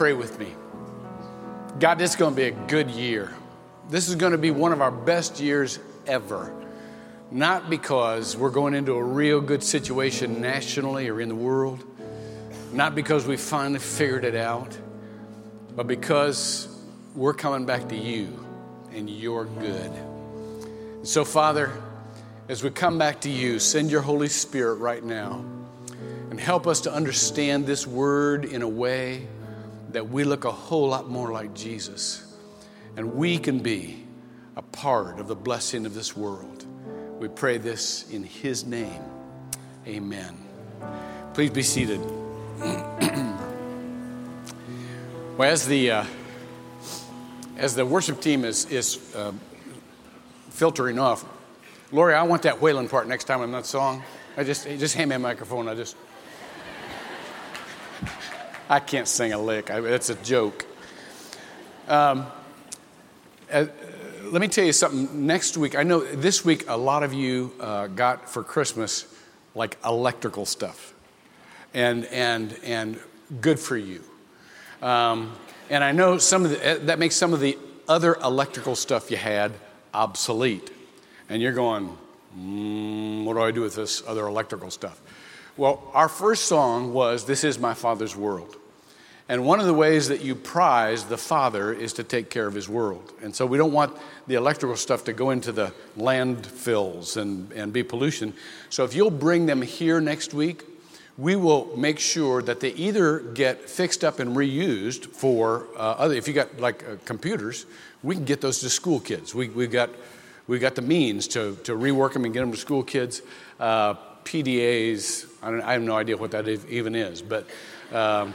pray with me? God, this is going to be a good year. This is going to be one of our best years ever. Not because we're going into a real good situation nationally or in the world, not because we finally figured it out, but because we're coming back to you and you're good. So, Father, as we come back to you, send your Holy Spirit right now and help us to understand this word in a way that we look a whole lot more like Jesus and we can be a part of the blessing of this world. We pray this in His name. Amen. Please be seated. well, as the, uh, as the worship team is, is uh, filtering off, Lori, I want that wailing part next time in that song. I just, just hand me a microphone. I just, I can't sing a lick. I, it's a joke. Um, uh, let me tell you something. Next week, I know this week a lot of you uh, got for Christmas like electrical stuff, and and and good for you. Um, and I know some of the, that makes some of the other electrical stuff you had obsolete. And you're going, mm, what do I do with this other electrical stuff? Well, our first song was This Is My Father's World. And one of the ways that you prize the Father is to take care of His world. And so we don't want the electrical stuff to go into the landfills and, and be pollution. So if you'll bring them here next week, we will make sure that they either get fixed up and reused for uh, other, if you got like uh, computers, we can get those to school kids. We, we've, got we've got the means to, to rework them and get them to school kids. Uh, PDAs, I, I, have no idea what that even is, but um,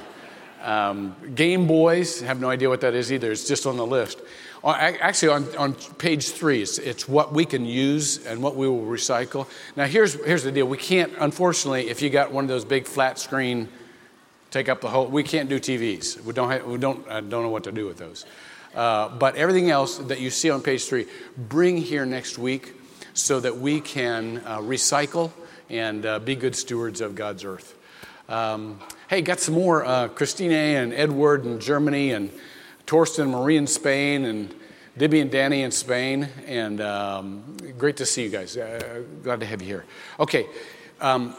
um, Game Boys, have no idea what that is either. It's just on the list. Uh, actually, on, on page three, it's, it's what we can use and what we will recycle. Now, here's, here's the deal. We can't, unfortunately, if you got one of those big flat screen, take up the whole, we can't do TVs. We don't, have, we don't, I don't know what to do with those. Uh, but everything else that you see on page three, bring here next week so that we can uh, recycle and uh, be good stewards of God's earth. Um, hey, got some more uh, Christine and Edward in Germany, and Torsten and Marie in Spain, and Dibby and Danny in Spain. And um, great to see you guys. Uh, glad to have you here. Okay. Um,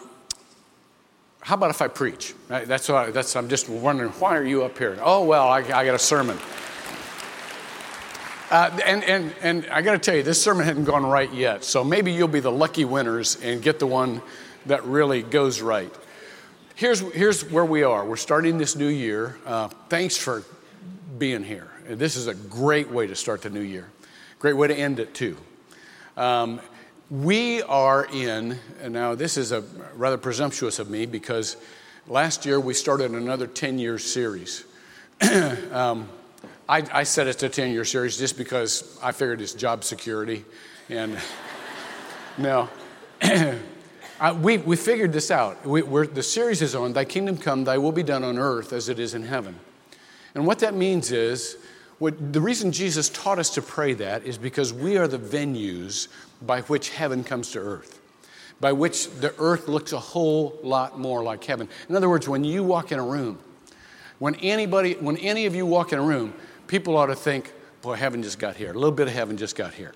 how about if I preach? That's what I, that's. I'm just wondering why are you up here? Oh well, I, I got a sermon. Uh, and, and, and I got to tell you, this sermon hadn't gone right yet. So maybe you'll be the lucky winners and get the one that really goes right. Here's, here's where we are. We're starting this new year. Uh, thanks for being here. This is a great way to start the new year, great way to end it, too. Um, we are in, now this is a rather presumptuous of me because last year we started another 10 year series. um, I, I said it's a 10 year series just because I figured it's job security. And no, we, we figured this out. We, the series is on Thy kingdom come, Thy will be done on earth as it is in heaven. And what that means is, what, the reason Jesus taught us to pray that is because we are the venues by which heaven comes to earth, by which the earth looks a whole lot more like heaven. In other words, when you walk in a room, when anybody, when any of you walk in a room, people ought to think, boy, heaven just got here. A little bit of heaven just got here.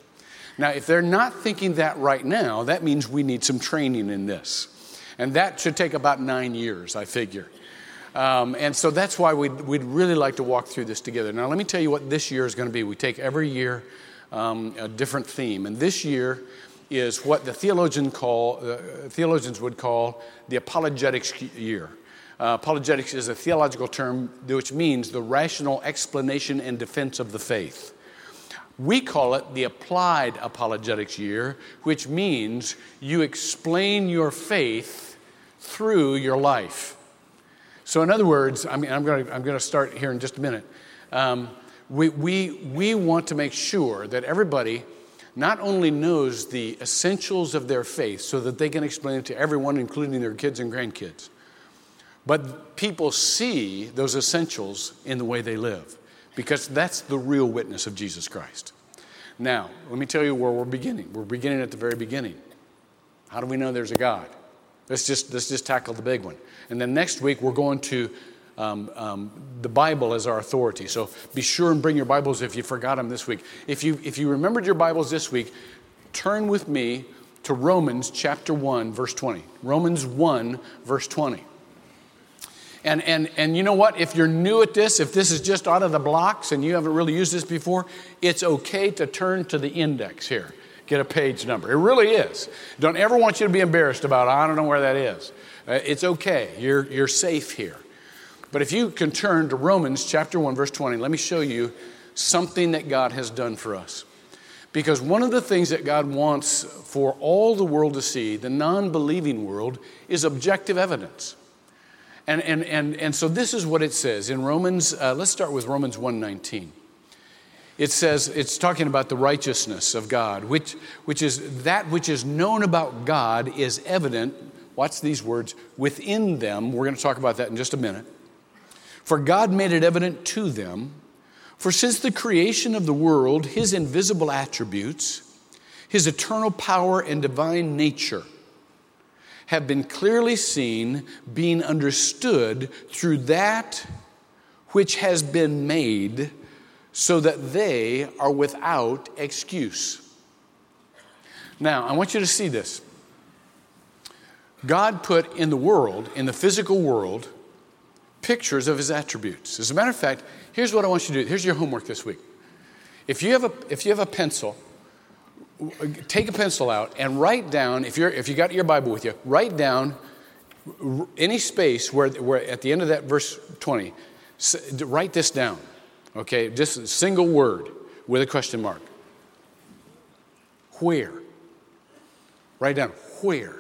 Now, if they're not thinking that right now, that means we need some training in this. And that should take about nine years, I figure. Um, and so that's why we'd, we'd, really like to walk through this together. Now, let me tell you what this year is going to be. We take every year um, a different theme. And this year is what the theologian call, uh, theologians would call the apologetics year. Uh, apologetics is a theological term which means the rational explanation and defense of the faith. We call it the applied apologetics year, which means you explain your faith through your life. So, in other words, I mean, I'm going to I'm to start here in just a minute. Um, we, we, we want to make sure that everybody not only knows the essentials of their faith so that they can explain it to everyone, including their kids and grandkids, but people see those essentials in the way they live because that's the real witness of Jesus Christ. Now, let me tell you where we're beginning. We're beginning at the very beginning. How do we know there's a God? Let's just, let's just tackle the big one. And then next week, we're going to um, um, the Bible as our authority. So be sure and bring your Bibles if you forgot them this week. If you, if you remembered your Bibles this week, turn with me to Romans chapter 1, verse 20. Romans 1, verse 20. And, and, and you know what? If you're new at this, if this is just out of the blocks and you haven't really used this before, it's okay to turn to the index here. Get a page number. It really is. Don't ever want you to be embarrassed about, I don't know where that is. Uh, it's okay. You're, you're safe here. But if you can turn to Romans chapter 1, verse 20, let me show you something that God has done for us. Because one of the things that God wants for all the world to see, the non believing world, is objective evidence. And, and, and, and so this is what it says in Romans, uh, let's start with Romans 1.19. It says, it's talking about the righteousness of God, which, which is that which is known about God is evident, watch these words, within them. We're going to talk about that in just a minute. For God made it evident to them. For since the creation of the world, his invisible attributes, his eternal power and divine nature, have been clearly seen, being understood through that which has been made, so that they are without excuse. Now, I want you to see this. God put in the world, in the physical world, pictures of his attributes. As a matter of fact, here's what I want you to do. Here's your homework this week. If you have a, if you have a pencil, take a pencil out and write down, if, you're, if you got your Bible with you, write down any space where, where at the end of that verse 20, write this down, okay? Just a single word with a question mark. Where? Write down where.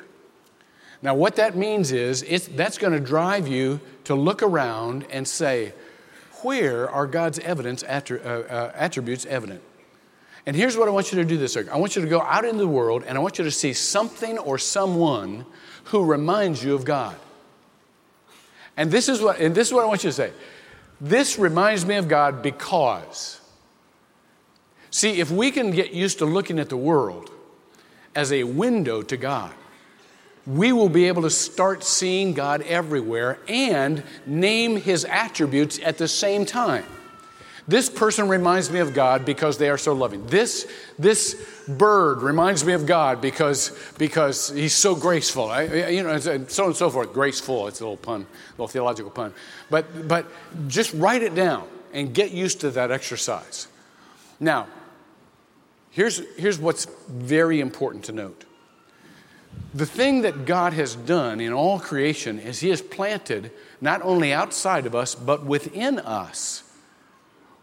Now, what that means is that's going to drive you to look around and say, where are God's evidence, uh, uh, attributes evident? And here's what I want you to do this week I want you to go out into the world and I want you to see something or someone who reminds you of God. And this is what, and this is what I want you to say. This reminds me of God because. See, if we can get used to looking at the world as a window to God, we will be able to start seeing God everywhere and name his attributes at the same time. This person reminds me of God because they are so loving. This, this bird reminds me of God because, because he's so graceful. I, you know, uh, so on and so forth. Graceful, it's a little pun, a little theological pun. But, but just write it down and get used to that exercise. Now, here's, here's what's very important to note. The thing that God has done in all creation is He has planted not only outside of us, but within us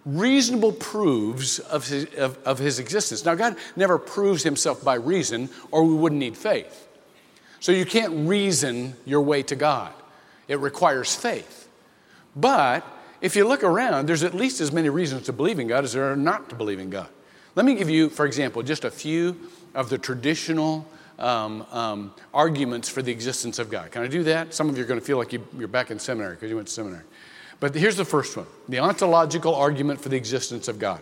reasonable proofs of his, of, of his existence. Now, God never proves himself by reason, or we wouldn't need faith. So you can't reason your way to God, it requires faith. But if you look around, there's at least as many reasons to believe in God as there are not to believe in God. Let me give you, for example, just a few of the traditional um, um, arguments for the existence of God. Can I do that? Some of you are going to feel like you, are back in seminary because you went to seminary. But here's the first one the ontological argument for the existence of God.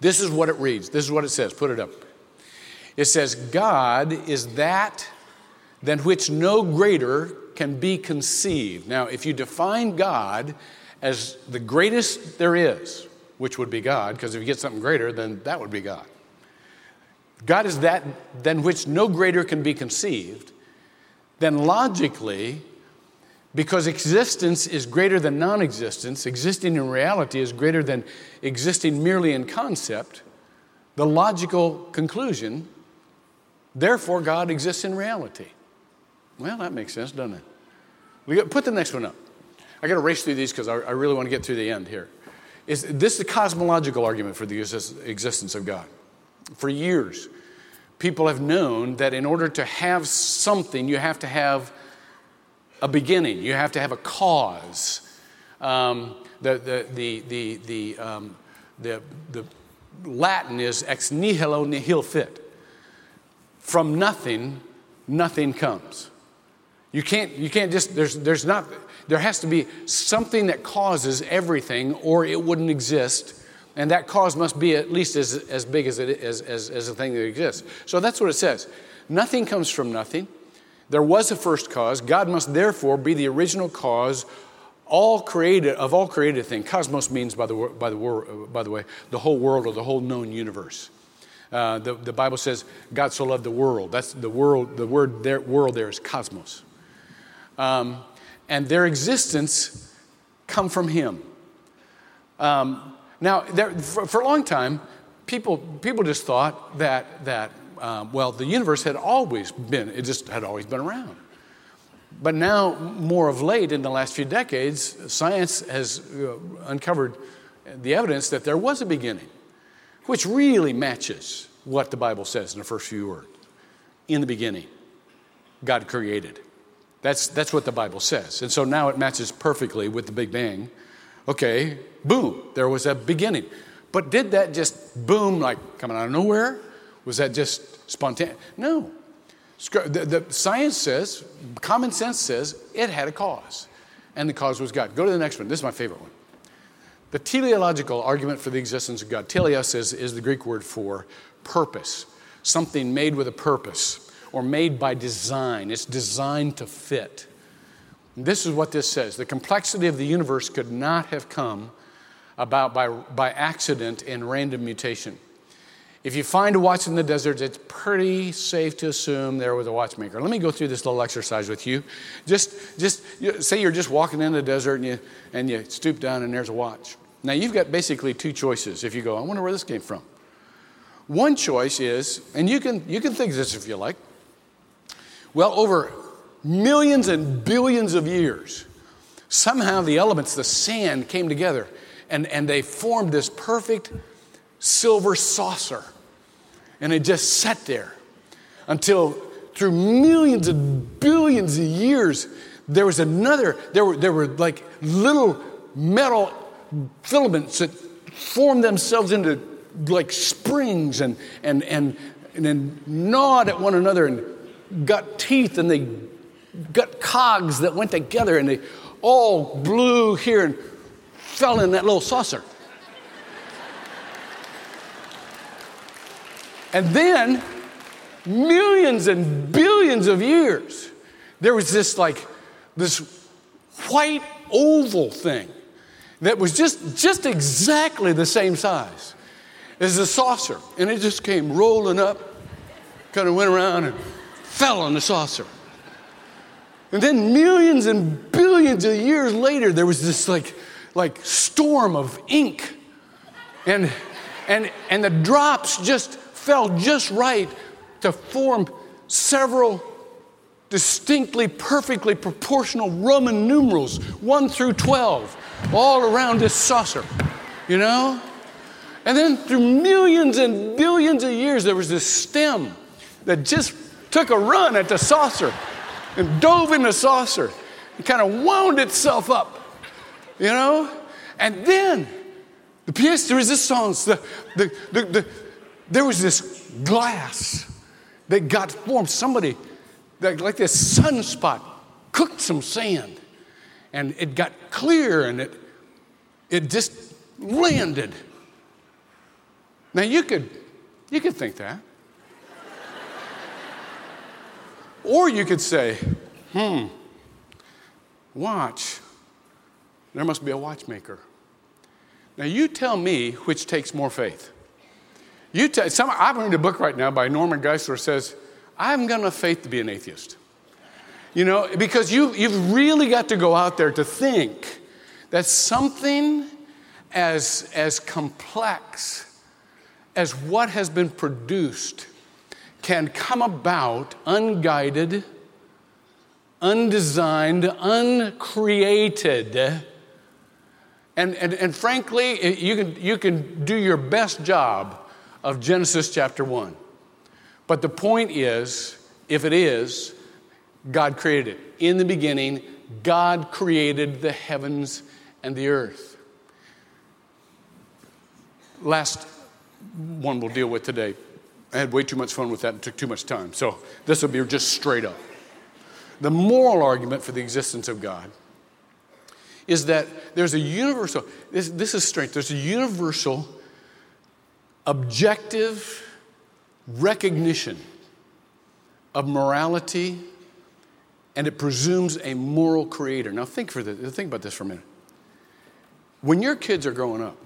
This is what it reads. This is what it says. Put it up. It says, God is that than which no greater can be conceived. Now, if you define God as the greatest there is, which would be God, because if you get something greater, then that would be God. God is that than which no greater can be conceived, then logically, because existence is greater than non existence, existing in reality is greater than existing merely in concept, the logical conclusion, therefore, God exists in reality. Well, that makes sense, doesn't it? We got, put the next one up. I got to race through these because I, I, really want to get through the end here. Is this is the cosmological argument for the existence of God? For years, people have known that in order to have something, you have to have a beginning, you have to have a cause. Um, the, the, the, the, the, um, the, the Latin is ex nihilo nihil fit. From nothing, nothing comes. You can't, you can't just, there's, there's not, there has to be something that causes everything or it wouldn't exist. And that cause must be at least as, as big as, it, as, as, as the thing that exists. So that's what it says. Nothing comes from nothing. There was a first cause. God must therefore be the original cause all created of all created things. cosmos means by the, by the, by the way the whole world or the whole known universe uh, the, the bible says god so loved the world that's the world the word there world there is cosmos um, and their existence come from him um, now there, for, for, a long time people people just thought that that um, well the universe had always been it just had always been around but now, more of late, in the last few decades, science has uh, uncovered the evidence that there was a beginning, which really matches what the Bible says in the first few words. In the beginning, God created. That's, that's what the Bible says. And so now it matches perfectly with the Big Bang. Okay, boom, there was a beginning. But did that just boom, like coming out of nowhere? Was that just spontaneous? No. The, the science says, common sense says, it had a cause, and the cause was God. Go to the next one. This is my favorite one. The teleological argument for the existence of God. Teleos is, is the Greek word for purpose, something made with a purpose or made by design. It's designed to fit. This is what this says the complexity of the universe could not have come about by, by accident and random mutation. If you find a watch in the desert, it's pretty safe to assume there was a watchmaker. Let me go through this little exercise with you. Just, just say you're just walking in the desert and you, and you stoop down and there's a watch. Now, you've got basically two choices if you go, I wonder where this came from. One choice is, and you can, you can think this if you like, well, over millions and billions of years, somehow the elements, the sand, came together and, and they formed this perfect silver saucer. And it just sat there until through millions and billions of years, there was another, there were, there were like little metal filaments that formed themselves into like springs and, and, and, and then gnawed at one another and got teeth and they got cogs that went together and they all blew here and fell in that little saucer. And then, millions and billions of years, there was this like, this white oval thing that was just, just exactly the same size as the saucer. And it just came rolling up, kind of went around and fell on the saucer. And then millions and billions of years later, there was this like, like storm of ink. And, and, and the drops just fell just right to form several distinctly, perfectly proportional Roman numerals, 1 through 12, all around this saucer, you know? And then through millions and billions of years, there was this stem that just took a run at the saucer and dove in the saucer and kind of wound itself up, you know? And then the pièce de résistance, the, the, the, the there was this glass that got formed. Somebody, like this sunspot, cooked some sand and it got clear and it, it just landed. Now you could, you could think that. or you could say, hmm, watch. There must be a watchmaker. Now you tell me which takes more faith. You t- some, I'm reading a book right now by Norman Geisler says, I haven't got enough faith to be an atheist. You know, because you, you've really got to go out there to think that something as, as complex as what has been produced can come about unguided, undesigned, uncreated. And, and, and frankly, you can, you can do your best job of Genesis chapter 1. But the point is, if it is, God created it. In the beginning, God created the heavens and the earth. Last one we'll deal with today. I had way too much fun with that and took too much time. So this will be just straight up. The moral argument for the existence of God is that there's a universal, this, this is strength, there's a universal objective recognition of morality and it presumes a moral creator. Now, think, for this, think about this for a minute. When your kids are growing up,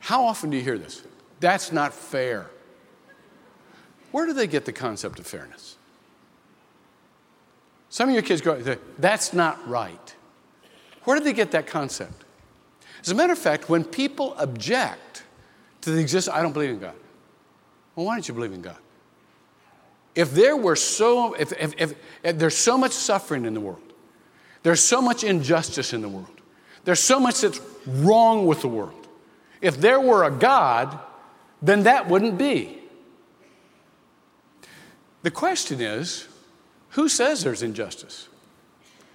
how often do you hear this? That's not fair. Where do they get the concept of fairness? Some of your kids go, that's not right. Where did they get that concept? As a matter of fact, when people object to the existence, I don't believe in God. Well, why don't you believe in God? If there were so, if, if, if, if there's so much suffering in the world, there's so much injustice in the world, there's so much that's wrong with the world. If there were a God, then that wouldn't be. The question is who says there's injustice?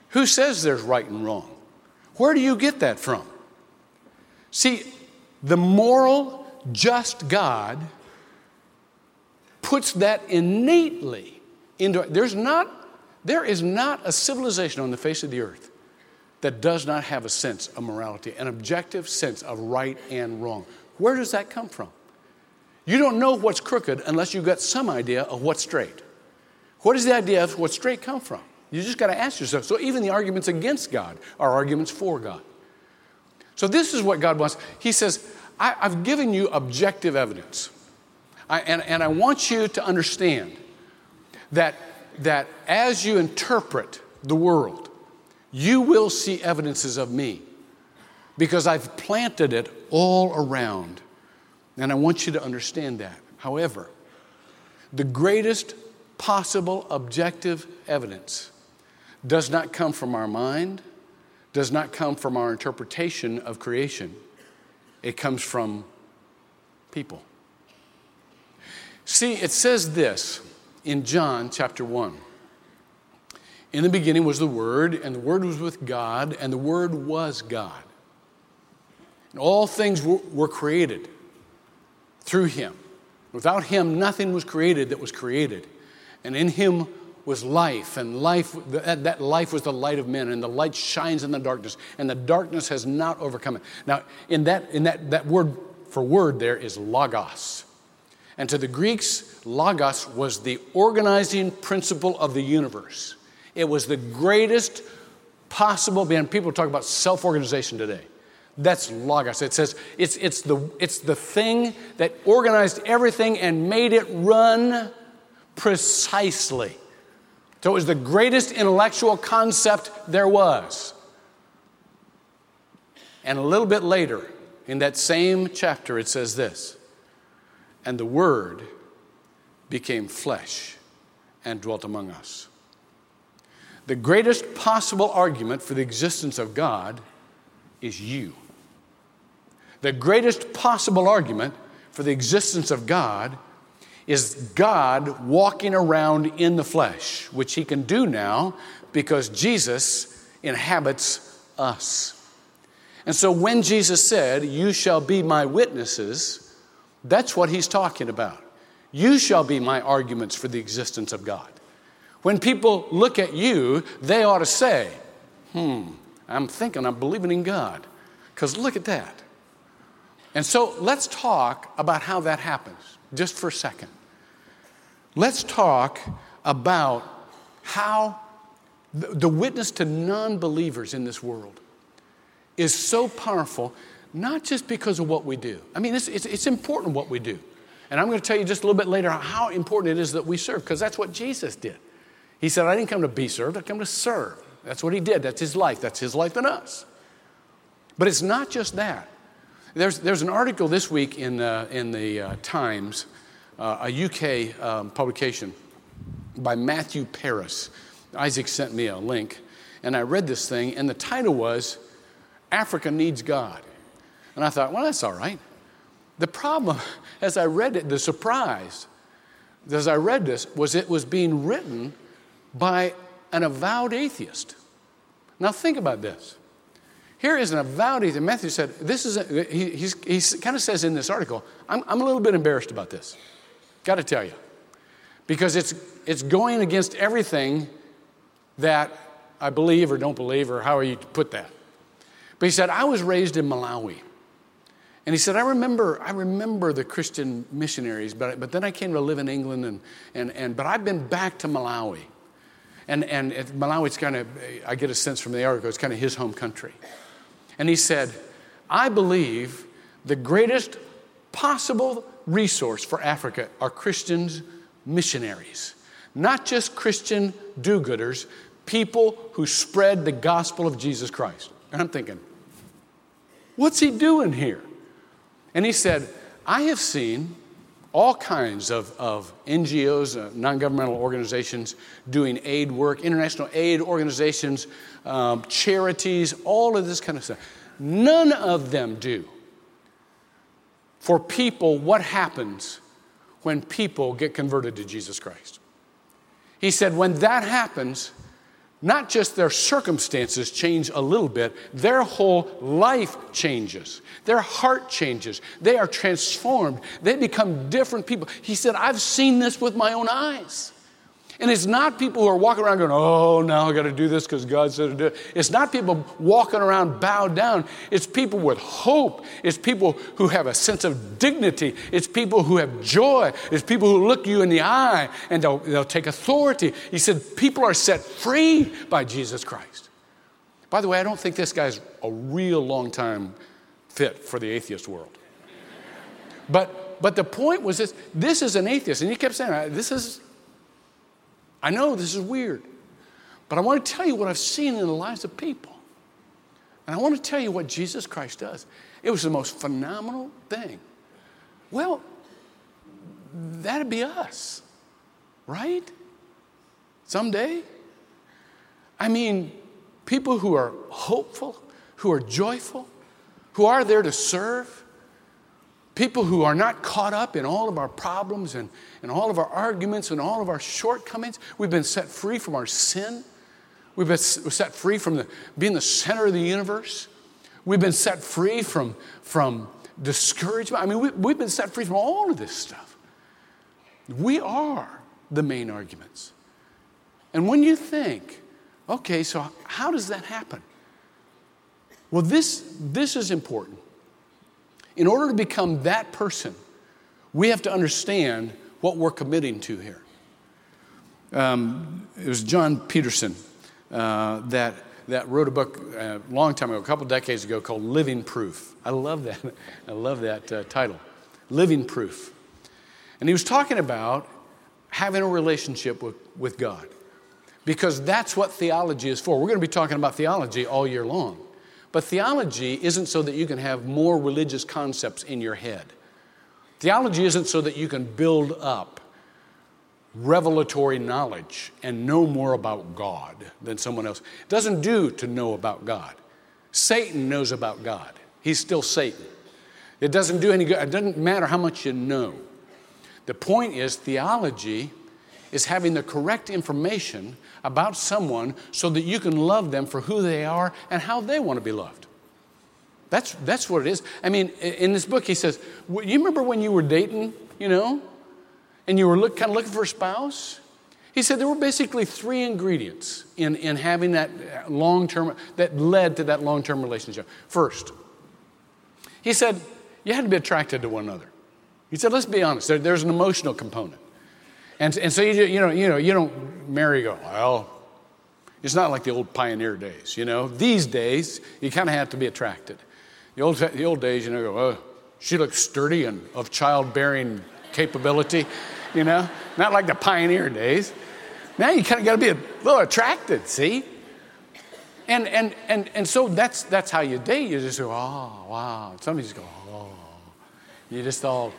Who says there's right and wrong? Where do you get that from? See, the moral, just God puts that innately into there's not there is not a civilization on the face of the earth that does not have a sense of morality, an objective sense of right and wrong. Where does that come from? You don't know what's crooked unless you've got some idea of what's straight. Where does the idea of what's straight come from? You just got to ask yourself. So even the arguments against God are arguments for God. So this is what God wants. He says, I, have given you objective evidence. I, and, and I want you to understand that, that as you interpret the world, you will see evidences of me because I've planted it all around. And I want you to understand that. However, the greatest possible objective evidence does not come from our mind, does not come from our interpretation of creation. It comes from people. See, it says this in John chapter 1. In the beginning was the Word, and the Word was with God, and the Word was God. And all things were, were created through Him. Without Him, nothing was created that was created. And in Him was life, and life, that, life was the light of men, and the light shines in the darkness, and the darkness has not overcome it. Now, in that, in that, that word for word there is logos. And to the Greeks, logos was the organizing principle of the universe. It was the greatest possible, man, people talk about self organization today. That's logos. It says it's, it's, the, it's the thing that organized everything and made it run precisely. So it was the greatest intellectual concept there was. And a little bit later, in that same chapter, it says this and the Word became flesh and dwelt among us. The greatest possible argument for the existence of God is you. The greatest possible argument for the existence of God is God walking around in the flesh, which he can do now because Jesus inhabits us. And so when Jesus said, You shall be my witnesses, that's what he's talking about. You shall be my arguments for the existence of God. When people look at you, they ought to say, hmm, I'm thinking I'm believing in God. Because look at that. And so let's talk about how that happens, just for a second. Let's talk about how the witness to non believers in this world is so powerful not just because of what we do. I mean, it's, it's, it's important what we do. And I'm going to tell you just a little bit later how important it is that we serve, because that's what Jesus did. He said, I didn't come to be served, I come to serve. That's what he did. That's his life. That's his life in us. But it's not just that. There's, there's an article this week in, uh, in the uh, Times, uh, a UK um, publication by Matthew Parris. Isaac sent me a link, and I read this thing, and the title was Africa Needs God. And I thought, well, that's all right. The problem, as I read it, the surprise, as I read this, was it was being written by an avowed atheist. Now, think about this. Here is an avowed atheist. Matthew said, This is, a, he, he kind of says in this article, I'm, I'm a little bit embarrassed about this. Got to tell you. Because it's, it's going against everything that I believe or don't believe, or how you put that. But he said, I was raised in Malawi. And he said, I remember, I remember the Christian missionaries, but, but then I came to live in England, and, and, and, but I've been back to Malawi. And, and Malawi, it's kind of, I get a sense from the article, it's kind of his home country. And he said, I believe the greatest possible resource for Africa are Christians, missionaries, not just Christian do gooders, people who spread the gospel of Jesus Christ. And I'm thinking, what's he doing here? And he said, I have seen all kinds of, of NGOs, uh, non governmental organizations doing aid work, international aid organizations, um, charities, all of this kind of stuff. None of them do for people what happens when people get converted to Jesus Christ. He said, when that happens, not just their circumstances change a little bit, their whole life changes. Their heart changes. They are transformed. They become different people. He said, I've seen this with my own eyes. And it's not people who are walking around going, oh, now I got to do this because God said to do it. It's not people walking around bowed down. It's people with hope. It's people who have a sense of dignity. It's people who have joy. It's people who look you in the eye and they'll, they'll take authority. He said, people are set free by Jesus Christ. By the way, I don't think this guy's a real long time fit for the atheist world. But, but the point was this this is an atheist. And he kept saying, this is I know this is weird, but I want to tell you what I've seen in the lives of people. And I want to tell you what Jesus Christ does. It was the most phenomenal thing. Well, that'd be us, right? Someday. I mean, people who are hopeful, who are joyful, who are there to serve, people who are not caught up in all of our problems and, and all of our arguments and all of our shortcomings. We've been set free from our sin. We've been set free from the, being the center of the universe. We've been set free from, from discouragement. I mean, we, we've been set free from all of this stuff. We are the main arguments. And when you think, okay, so how does that happen? Well, this, this is important in order to become that person, we have to understand what we're committing to here. Um, it was John Peterson uh, that, that wrote a book a uh, long time ago, a couple decades ago, called Living Proof. I love that. I love that uh, title, Living Proof. And he was talking about having a relationship with, with God because that's what theology is for. We're going to be talking about theology all year long. But theology isn't so that you can have more religious concepts in your head. Theology isn't so that you can build up revelatory knowledge and know more about God than someone else. It doesn't do to know about God. Satan knows about God. He's still Satan. It doesn't do any good. It doesn't matter how much you know. The point is, theology is having the correct information about someone so that you can love them for who they are and how they want to be loved. That's, that's what it is. I mean, in this book, he says, You remember when you were dating, you know, and you were look, kind of looking for a spouse? He said there were basically three ingredients in, in having that uh, long term, that led to that long term relationship. First, he said, You had to be attracted to one another. He said, Let's be honest, there, there's an emotional component. And, and so you, you, know, you know, you don't marry go, well, it's not like the old pioneer days, you know. These days, you kind of have to be attracted. The old, the old days, you know, go, oh, she looks sturdy and of childbearing capability, you know. Not like the pioneer days. Now you kind of got to be a little attracted, see? And, and, and, and so that's, that's how you date. You just go, oh, wow. Some of you just go, oh. You just all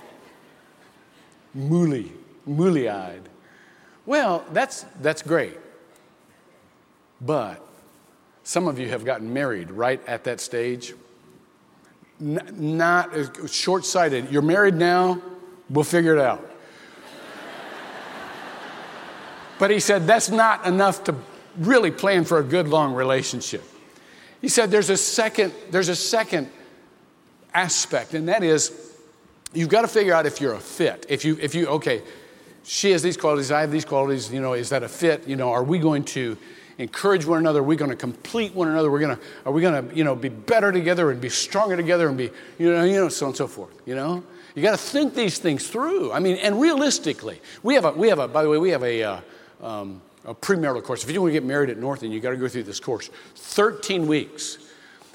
mooly mooly eyed. Well, that's, that's great. But some of you have gotten married right at that stage. N- not short sighted. You're married now, we'll figure it out. but he said that's not enough to really plan for a good long relationship. He said there's a second, there's a second aspect, and that is you've got to figure out if you're a fit. If you, if you, okay, she has these qualities, I have these qualities, you know, is that a fit? You know, are we going to encourage one another? Are we going to complete one another? We're going to, are we going to, you know, be better together and be stronger together and be, you know, you know, so on and so forth, you know? You got to think these things through. I mean, and realistically, we have a, we have a, by the way, we have a, uh, um, a premarital course. If you want to get married at Northland, you got to go through this course. 13 weeks.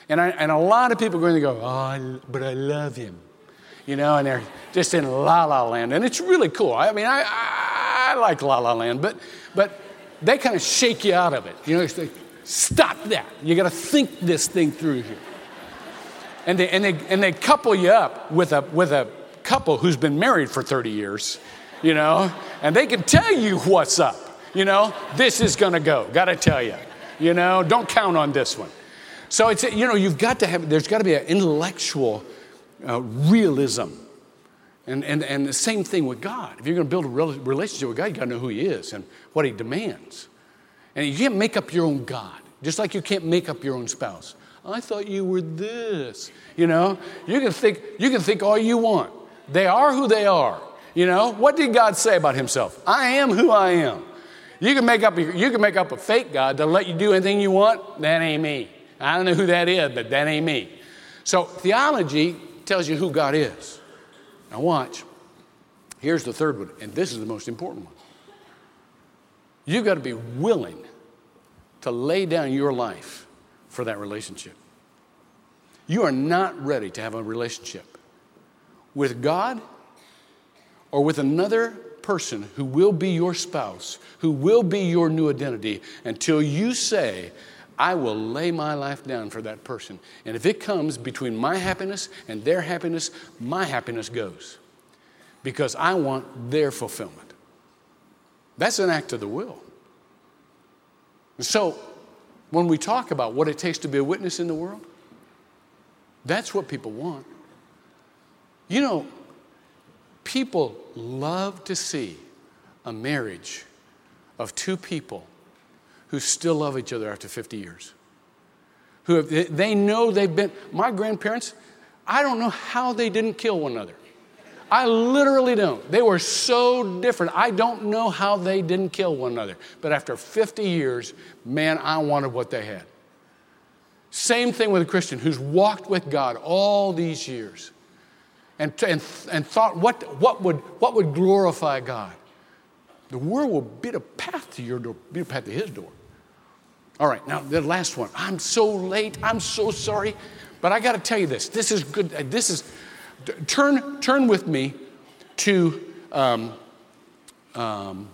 And, I, and a lot of people are going to go, oh, but I love him. You know, and they're just in la la land. And it's really cool. I mean, I, I, like la la land, but, but they kind of shake you out of it. You know, they stop that. You got to think this thing through here. And they, and, they, and they couple you up with a, with a couple who's been married for 30 years, you know, and they can tell you what's up. You know, this is going to go. Got to tell you. You know, don't count on this one. So it's, you know, you've got to have, there's got to be an intellectual uh, realism. And, and, and the same thing with God. If you're going to build a relationship with God, you got to know who He is and what He demands. And you can't make up your own God, just like you can't make up your own spouse. I thought you were this. You know, you can think, you can think all you want. They are who they are. You know, what did God say about Himself? I am who I am. You can make up you can make up a fake God to let you do anything you want. That ain't me. I don't know who that is, but that ain't me. So theology tells you who God is. Now watch. Here's the third one, and this is the most important one. You've got to be willing to lay down your life for that relationship. You are not ready to have a relationship with God or with another person who will be your spouse, who will be your new identity, until you say, I will lay my life down for that person. And if it comes between my happiness and their happiness, my happiness goes because I want their fulfillment. That's an act of the will. So, when we talk about what it takes to be a witness in the world, that's what people want. You know, people love to see a marriage of two people who still love each other after 50 years. Who have, they know they've been, my grandparents, I don't know how they didn't kill one another. I literally don't. They were so different. I don't know how they didn't kill one another. But after 50 years, man, I wanted what they had. Same thing with a Christian who's walked with God all these years and, and, and thought, what, what, would, what would glorify God? The world will beat a path to your door, beat a path to his door. All right, now the last one. I'm so late. I'm so sorry. But I got to tell you this. This is good. This is, turn, turn with me to um, um,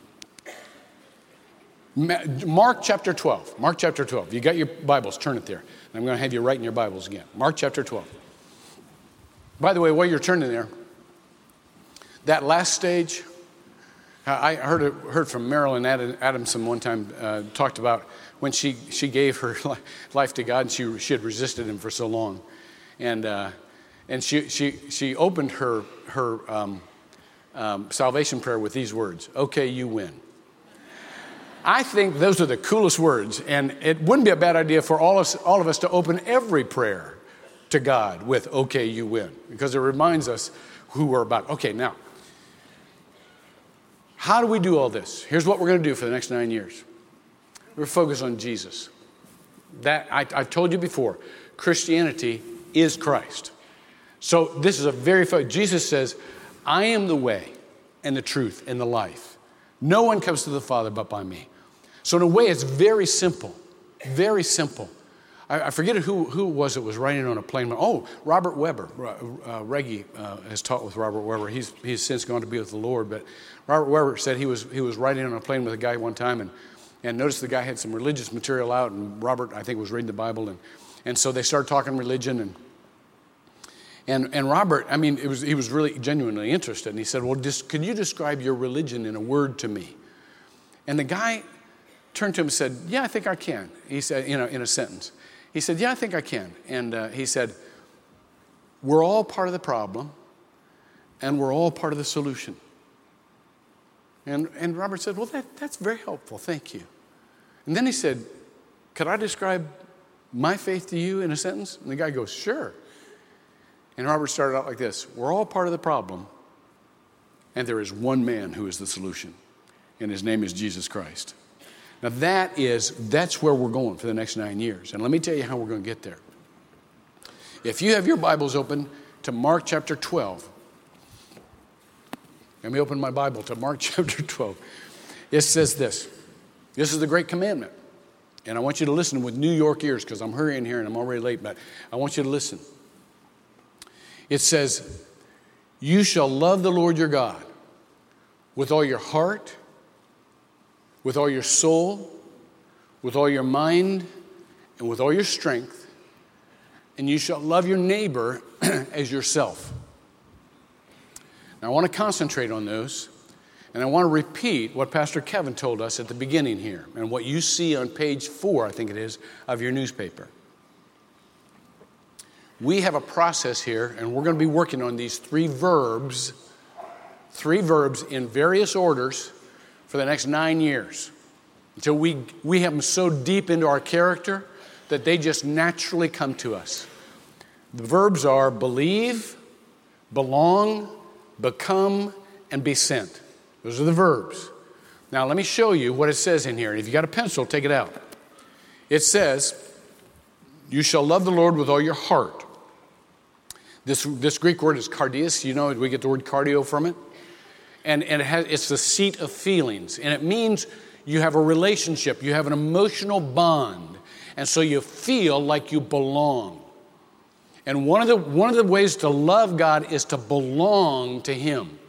Mark chapter 12. Mark chapter 12. You got your Bibles, turn it there. I'm going to have you write in your Bibles again. Mark chapter 12. By the way, while you're turning there, that last stage, I heard, heard from Marilyn Adamson one time, uh, talked about when she, she gave her life to God and she, she had resisted him for so long. And, uh, and she, she, she opened her, her um, um, salvation prayer with these words Okay, you win. I think those are the coolest words, and it wouldn't be a bad idea for all, us, all of us to open every prayer to God with, okay, you win, because it reminds us who we're about. Okay, now, how do we do all this? Here's what we're going to do for the next nine years we're focused on Jesus. That I, I told you before, Christianity is Christ. So this is a very, Jesus says, I am the way and the truth and the life. No one comes to the Father but by me. So, in a way, it's very simple. Very simple. I, I forget who, who was it was writing on a plane. Oh, Robert Webber. Uh, Reggie uh, has taught with Robert Webber. He's, he's since gone to be with the Lord. But Robert Webber said he was, he was riding on a plane with a guy one time and, and noticed the guy had some religious material out. And Robert, I think, was reading the Bible. And, and so they started talking religion. And, and, and Robert, I mean, it was, he was really genuinely interested. And he said, Well, just, can you describe your religion in a word to me? And the guy turned to him and said, Yeah, I think I can. He said, you know, in a sentence. He said, Yeah, I think I can. And uh, he said, We're all part of the problem, and we're all part of the solution. And, and Robert said, Well, that, that's very helpful. Thank you. And then he said, Could I describe my faith to you in a sentence? And the guy goes, Sure. And Robert started out like this We're all part of the problem, and there is one man who is the solution, and his name is Jesus Christ. Now that is that's where we're going for the next 9 years. And let me tell you how we're going to get there. If you have your Bibles open to Mark chapter 12. Let me open my Bible to Mark chapter 12. It says this. This is the great commandment. And I want you to listen with New York ears because I'm hurrying here and I'm already late, but I want you to listen. It says, You shall love the Lord your God with all your heart, with all your soul, with all your mind, and with all your strength, and you shall love your neighbor as yourself. Now, I want to concentrate on those, and I want to repeat what Pastor Kevin told us at the beginning here, and what you see on page four, I think it is, of your newspaper. We have a process here, and we're going to be working on these three verbs, three verbs in various orders for the next nine years until we, we have them so deep into our character that they just naturally come to us. The verbs are believe, belong, become, and be sent. Those are the verbs. Now, let me show you what it says in here. If you got a pencil, take it out. It says, You shall love the Lord with all your heart. This, this Greek word is cardias. You know, we get the word cardio from it. And, and it has, it's the seat of feelings. And it means you have a relationship, you have an emotional bond, and so you feel like you belong. And one of the, one of the ways to love God is to belong to Him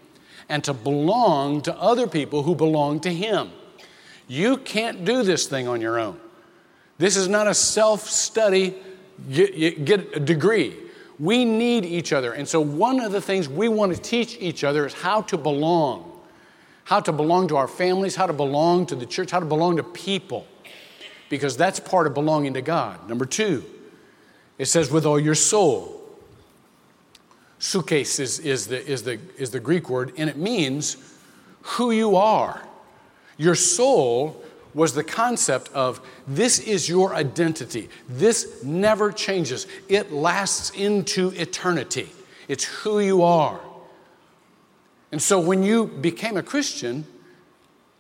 and to belong to other people who belong to Him. You can't do this thing on your own. This is not a self study, get, get a degree. We need each other. And so, one of the things we want to teach each other is how to belong how to belong to our families, how to belong to the church, how to belong to people, because that's part of belonging to God. Number two, it says, with all your soul. Sukes is, is, the, is, the, is the Greek word, and it means who you are. Your soul was the concept of this is your identity. This never changes, it lasts into eternity. It's who you are. And so when you became a Christian,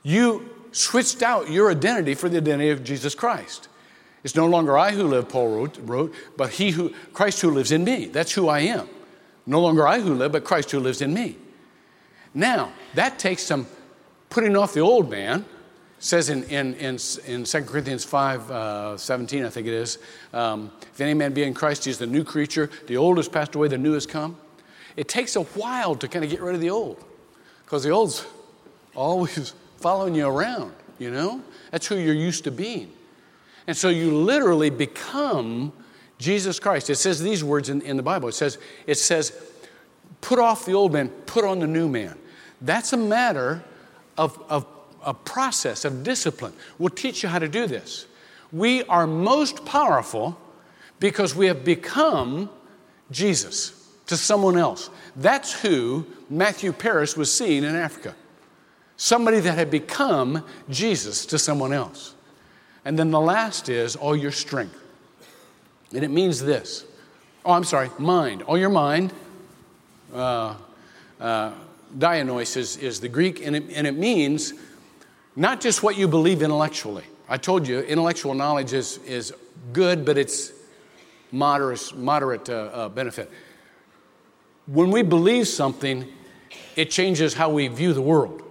you switched out your identity for the identity of Jesus Christ. It's no longer I who live, Paul wrote, wrote, but he who Christ who lives in me. That's who I am. No longer I who live, but Christ who lives in me. Now, that takes some putting off the old man. Says in, in, in, in 2 Corinthians 5 uh, 17, I think it is, um, if any man be in Christ, he's the new creature. The old has passed away, the new has come. It takes a while to kind of get rid of the old because the old's always following you around, you know? That's who you're used to being. And so you literally become Jesus Christ. It says these words in, in the Bible. It says, it says, put off the old man, put on the new man. That's a matter of, of a process of discipline. We'll teach you how to do this. We are most powerful because we have become Jesus to someone else. That's who Matthew Parris was seeing in Africa. Somebody that had become Jesus to someone else. And then the last is all your strength. And it means this. Oh, I'm sorry, mind. All your mind. Uh, uh, is, is the Greek, and it, and it means not just what you believe intellectually. I told you, intellectual knowledge is, is good, but it's moderate, moderate uh, uh benefit when we believe something, it changes how we view the world.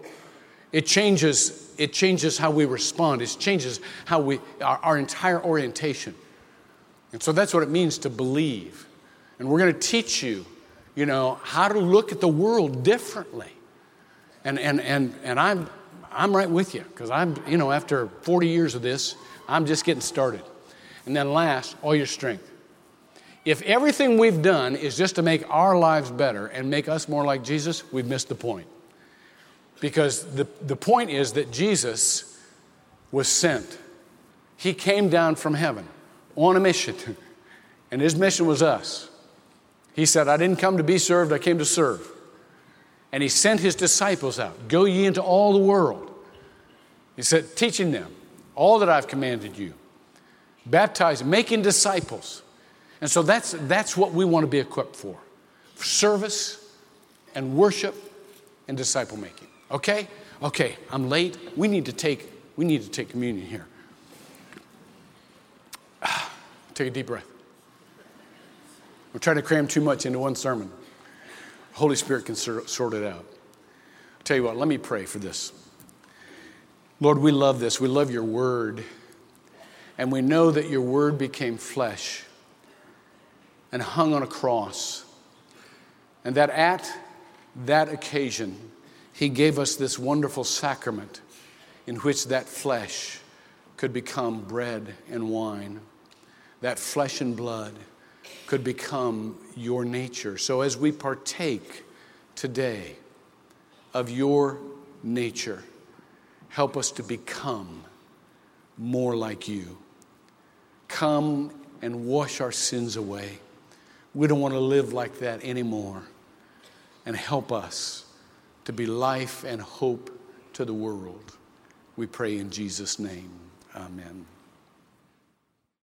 It changes, it changes how we respond. It changes how we, our, our entire orientation. And so that's what it means to believe. And we're going to teach you, you know, how to look at the world differently. And, and, and, and I'm, I'm right with you because I'm, you know, after 40 years of this, I'm just getting started. And then last, all your strength. If everything we've done is just to make our lives better and make us more like Jesus, we've missed the point. Because the, the point is that Jesus was sent. He came down from heaven on a mission, and his mission was us. He said, I didn't come to be served, I came to serve. And he sent his disciples out Go ye into all the world. He said, teaching them all that I've commanded you, baptizing, making disciples and so that's, that's what we want to be equipped for service and worship and disciple making. Okay? Okay, I'm late. We need to take, we need to take communion here. Take a deep breath. I'm trying to cram too much into one sermon. Holy Spirit can sort it out. I'll tell you what, let me pray for this. Lord, we love this. We love your word. And we know that your word became flesh and hung on a cross. And that at that occasion, he gave us this wonderful sacrament in which that flesh could become bread and wine. That flesh and blood could become your nature. So as we partake today of your nature, help us to become more like you. Come and wash our sins away. We don't want to live like that anymore. And help us to be life and hope to the world. We pray in Jesus' name. Amen.